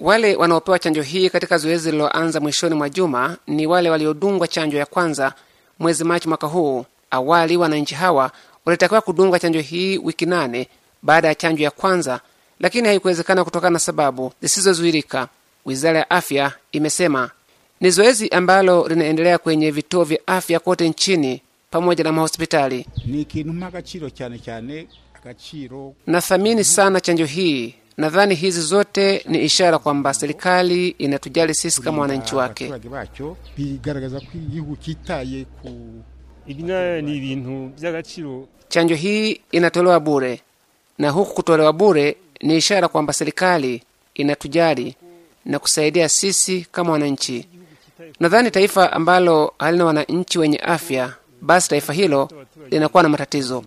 Wale wanaopewa chanjo hii katika zoezi lililoanza mwishoni mwa juma ni wale waliodungwa chanjo ya kwanza mwezi Machi mwaka huu. Awali wananchi hawa walitakiwa kudungwa chanjo hii wiki nane baada ya chanjo ya kwanza, lakini haikuwezekana kutokana na sababu zisizozuilika. Wizara ya afya imesema ni zoezi ambalo linaendelea kwenye vituo vya afya kote nchini pamoja na mahospitali. Nathamini sana chanjo hii. Nadhani hizi zote ni ishara kwamba serikali inatujali sisi kama wananchi wake. Chanjo hii inatolewa bure, na huku kutolewa bure ni ishara kwamba serikali inatujali na kusaidia sisi kama wananchi. Nadhani taifa ambalo halina wananchi wenye afya, basi taifa hilo linakuwa na matatizo.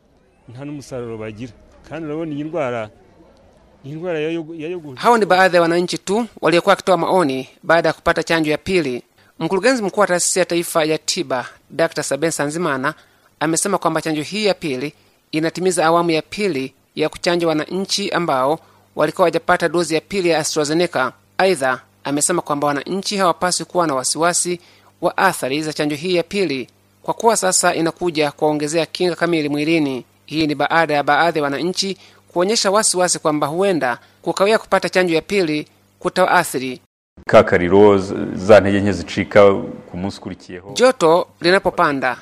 Hawa ni baadhi ya wananchi tu waliokuwa wakitoa maoni baada ya kupata chanjo ya pili. Mkurugenzi mkuu wa taasisi ya taifa ya tiba Dr Saben Sanzimana amesema kwamba chanjo hii ya pili inatimiza awamu ya pili ya kuchanja wananchi ambao walikuwa wajapata dozi ya pili ya AstraZeneca. Aidha, amesema kwamba wananchi hawapaswi kuwa na wasiwasi wa athari za chanjo hii ya pili kwa kuwa sasa inakuja kuwaongezea kinga kamili mwilini. Hii ni baada ya baadhi ya wananchi kuonyesha wasiwasi kwamba huenda kukawia kupata chanjo ya pili kutawaathiri. Joto linapopanda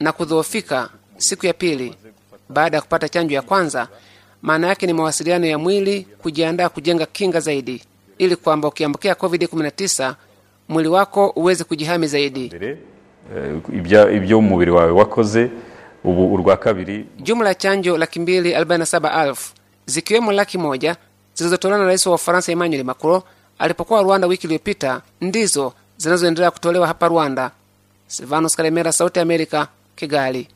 na kudhoofika siku ya pili baada ya kupata chanjo ya kwanza, maana yake ni mawasiliano ya mwili kujiandaa kujenga kinga zaidi, ili kwamba ukiambukia COVID-19 mwili wako uweze kujihami zaidi. eh, ibyo umubiri wawe wakoze ubu urwa kabiri Jumla ya chanjo laki mbili arobaini na saba elfu zikiwemo laki moja zilizotolewa na rais wa Ufaransa Emmanuel Macron alipokuwa Rwanda wiki iliyopita ndizo zinazoendelea kutolewa hapa Rwanda. Silvanos Karemera, Sauti ya Amerika, Kigali.